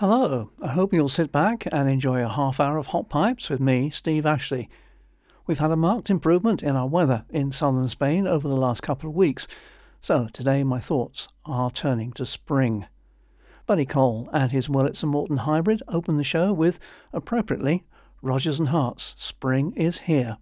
Hello, I hope you'll sit back and enjoy a half hour of hot pipes with me, Steve Ashley. We've had a marked improvement in our weather in southern Spain over the last couple of weeks, so today my thoughts are turning to spring. Buddy Cole and his Wurlitzer Morton hybrid open the show with, appropriately, Rodgers and Hart's Spring is Here.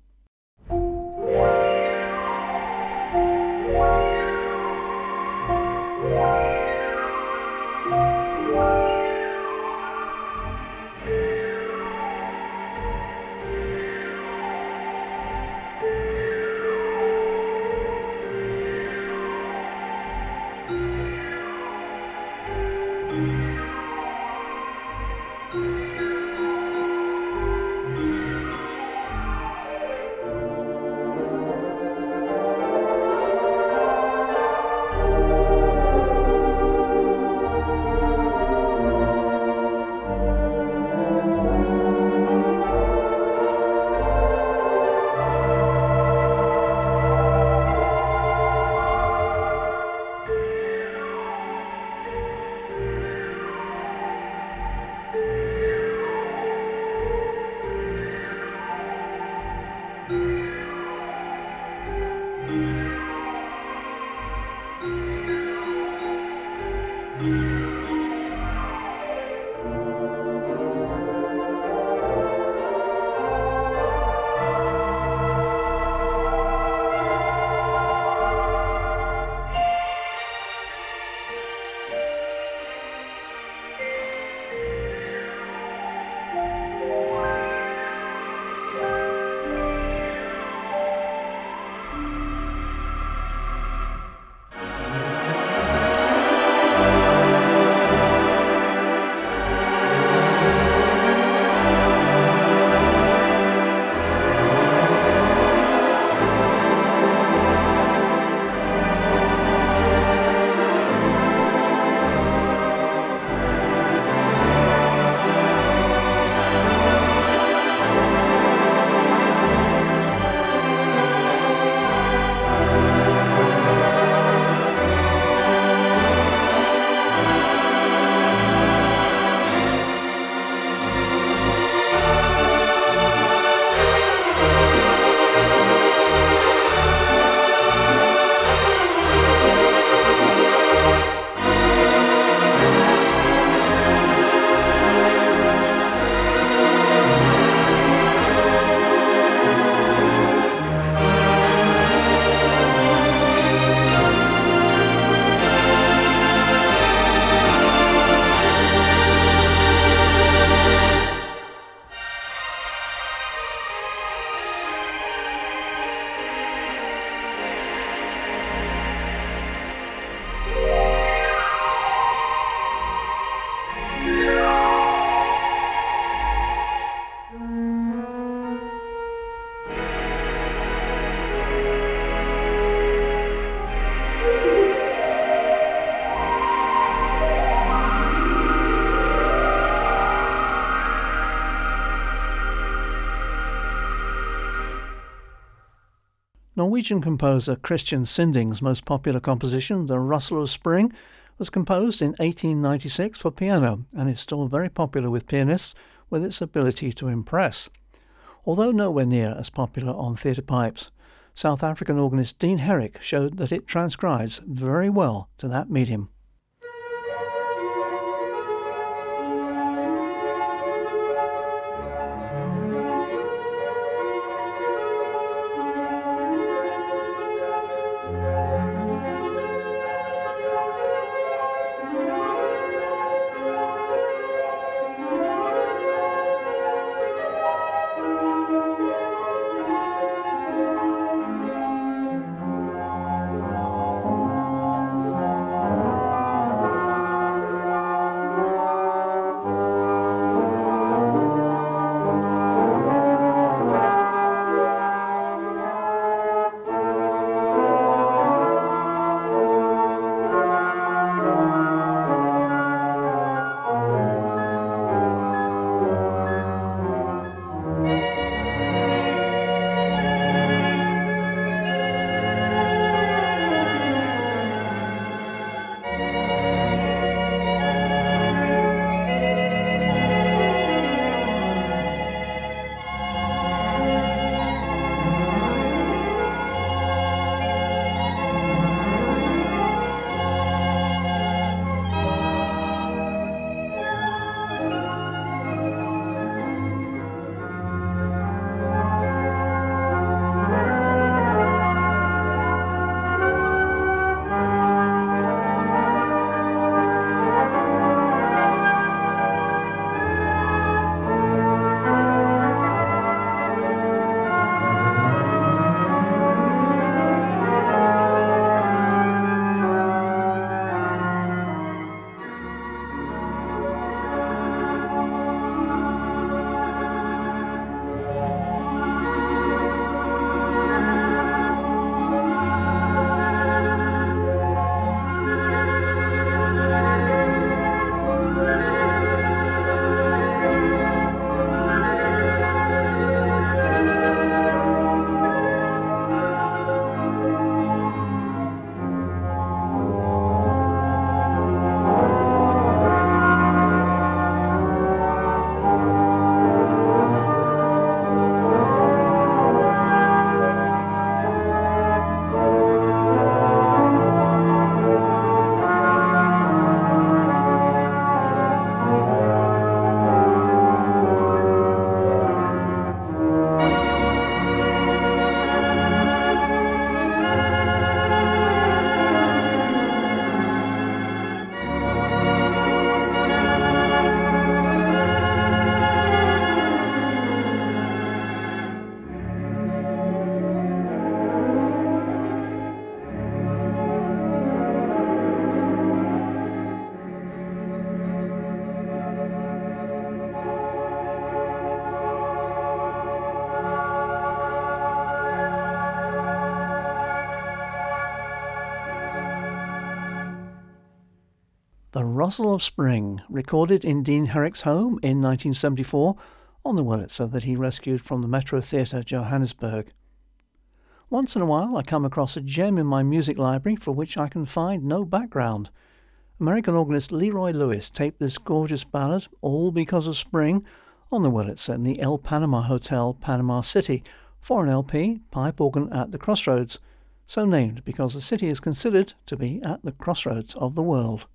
Norwegian composer Christian Sinding's most popular composition, The Rustle of Spring, was composed in 1896 for piano and is still very popular with pianists with its ability to impress. Although nowhere near as popular on theatre pipes, South African organist Dean Herrick showed that it transcribes very well to that medium. Rustle of Spring, recorded in Dean Herrick's home in 1974 on the Wurlitzer that he rescued from the Metro Theatre, Johannesburg. Once in a while I come across a gem in my music library for which I can find no background. American organist Leroy Lewis taped this gorgeous ballad, All Because of Spring, on the Wurlitzer in the El Panama Hotel, Panama City, for an LP, pipe organ at the crossroads, so named because the city is considered to be at the crossroads of the world.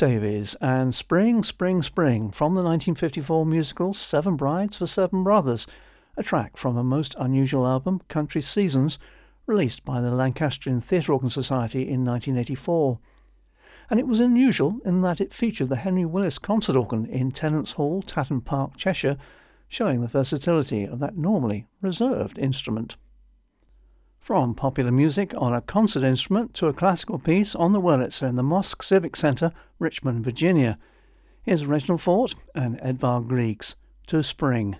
Davies and Spring, Spring, Spring from the 1954 musical Seven Brides for Seven Brothers, a track from a most unusual album, Country Seasons, released by the Lancastrian Theatre Organ Society in 1984. And it was unusual in that it featured the Henry Willis concert organ in Tenants Hall, Tatton Park, Cheshire, showing the versatility of that normally reserved instrument. From popular music on a concert instrument to a classical piece on the Wurlitzer in the Mosque Civic Center, Richmond, Virginia. Here's Reginald Foort and Edvard Griegs to Spring.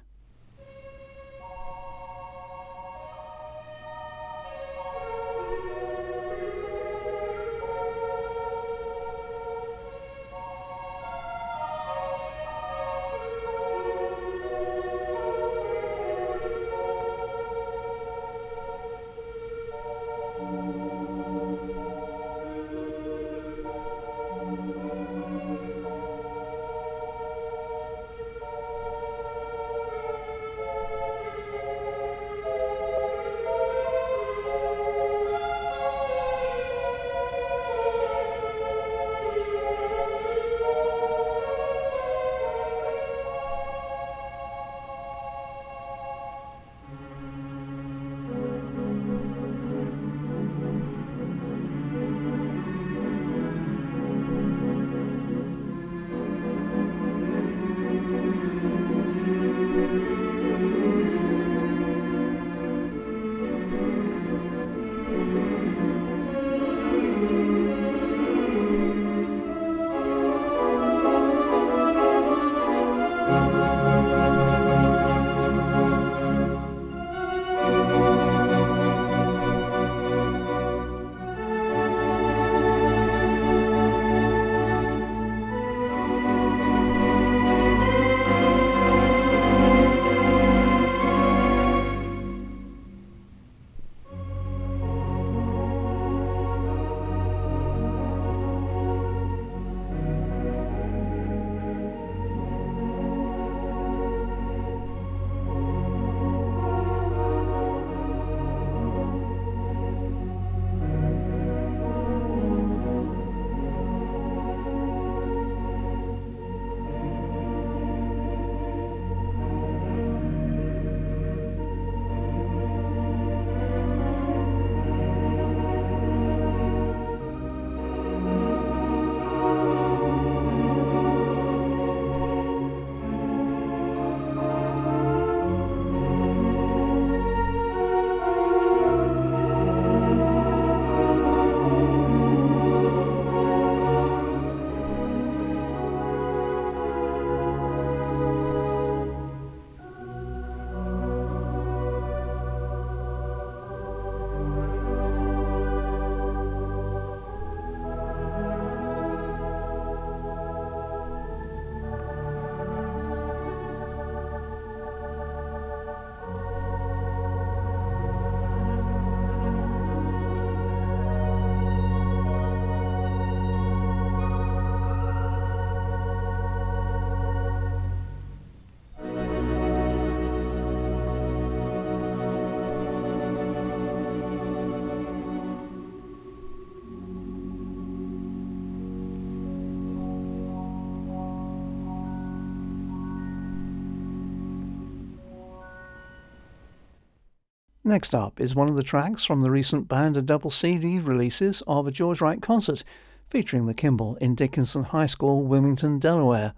Next up is one of the tracks from the recent Banda double CD releases of a George Wright concert featuring the Kimball in Dickinson High School, Wilmington, Delaware.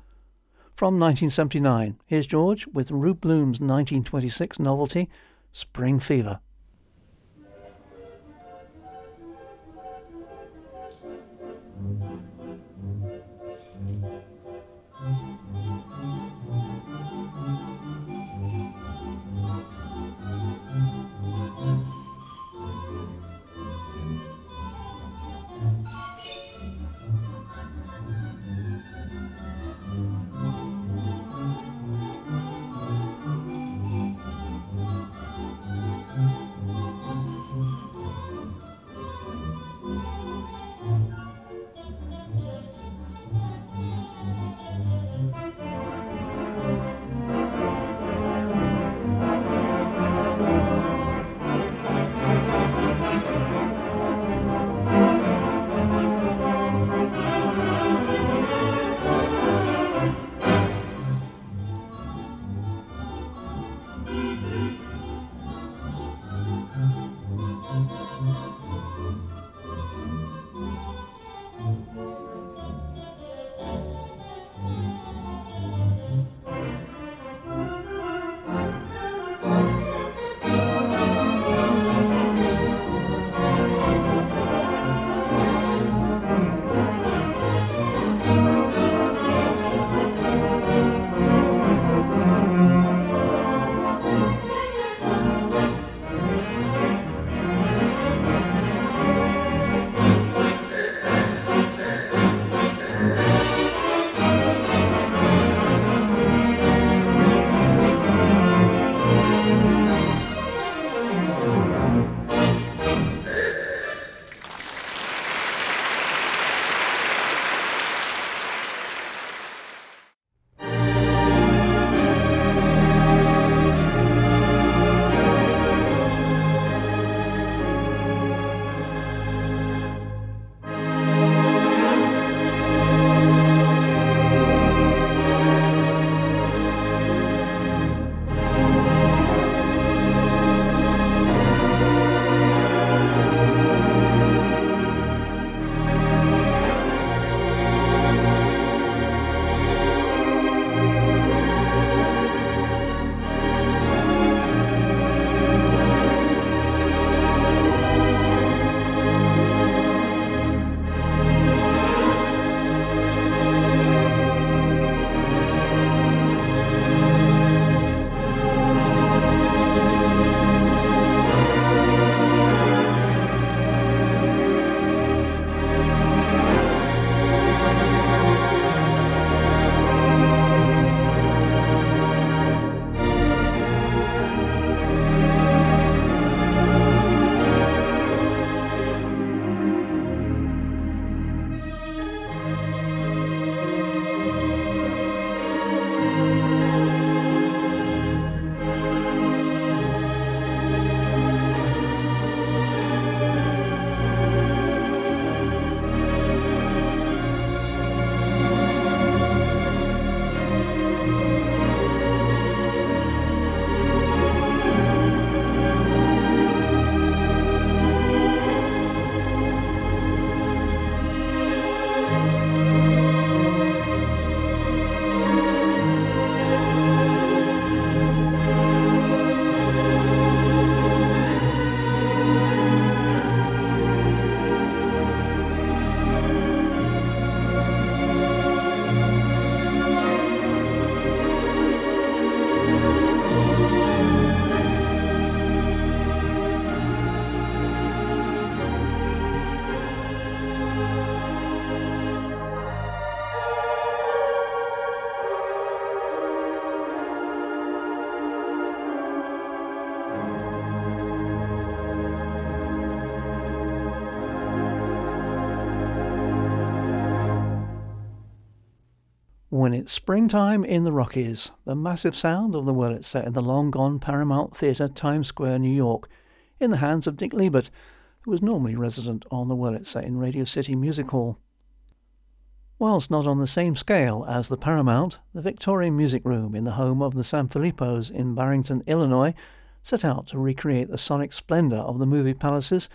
From 1979, here's George with Rube Bloom's 1926 novelty, Spring Fever. When it's springtime in the Rockies, the massive sound of the Wurlitzer in the long gone Paramount Theatre, Times Square, New York, in the hands of Dick Liebert, who was normally resident on the Wurlitzer in Radio City Music Hall. Whilst not on the same scale as the Paramount, the Victorian Music Room in the home of the Sanfilippos in Barrington, Illinois, set out to recreate the sonic splendour of the movie palaces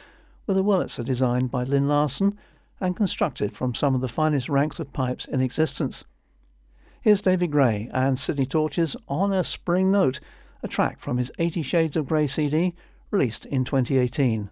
with a Wurlitzer designed by Lyn Larsen and constructed from some of the finest ranks of pipes in existence. Here's David Gray and Sidney Torch's on a Spring Note, a track from his 80 Shades of Grey CD released in 2018.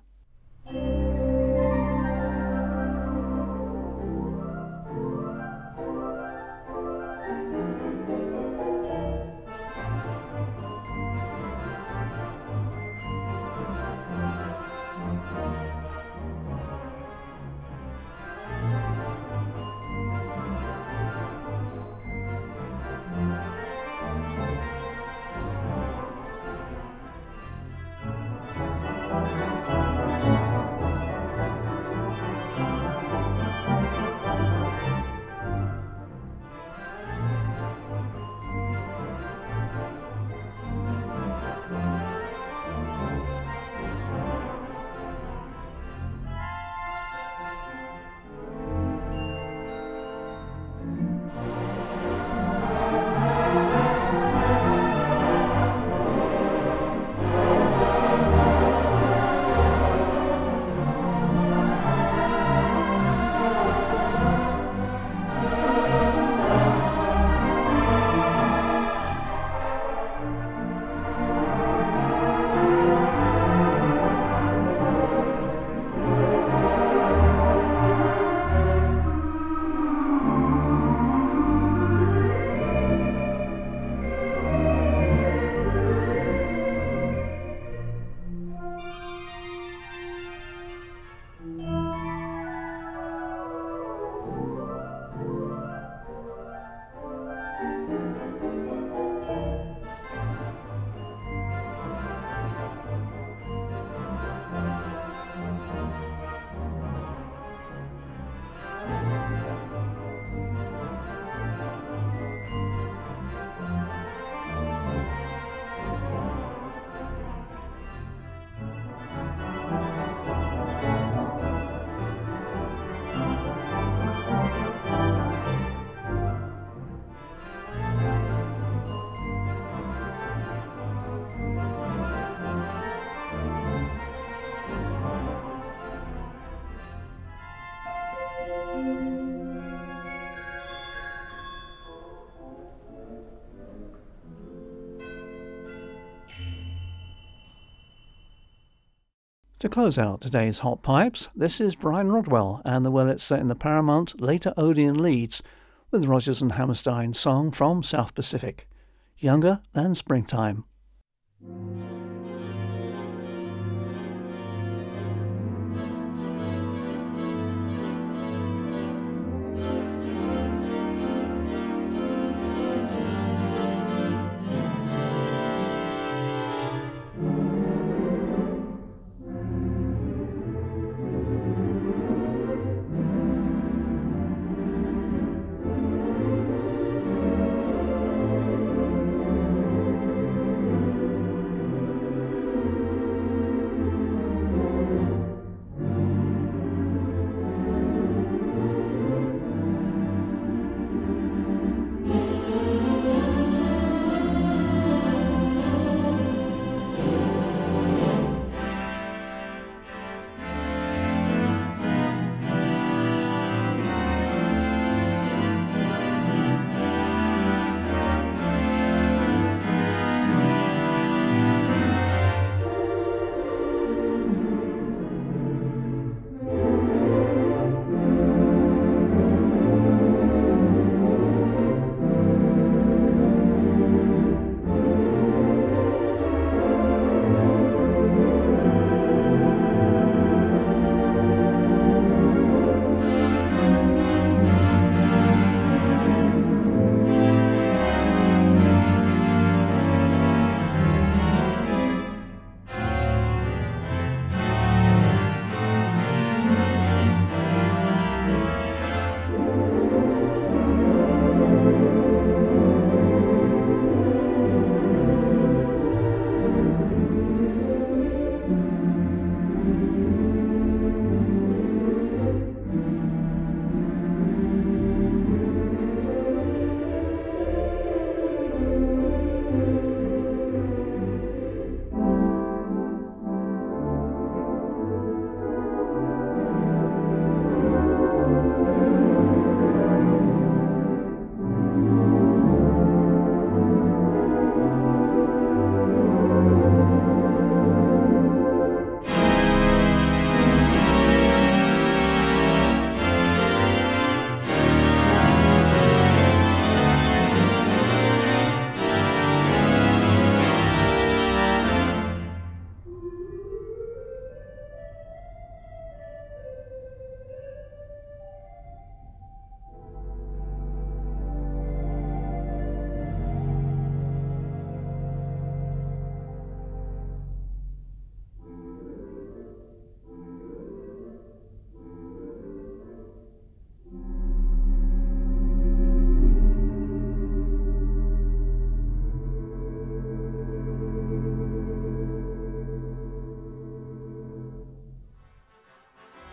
To close out today's Hot Pipes, this is Brian Rodwell and the Wurlitzer in the Paramount later Odeon Leeds with Rodgers and Hammerstein's song from South Pacific, Younger Than Springtime.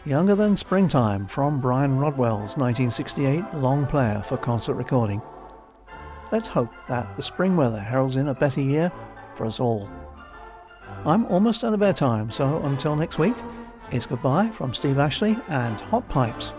Younger Than Springtime from Brian Rodwell's 1968 long player for concert recording. Let's hope that the spring weather heralds in a better year for us all. I'm almost out of bedtime, so until next week, it's goodbye from Steve Ashley and Hot Pipes.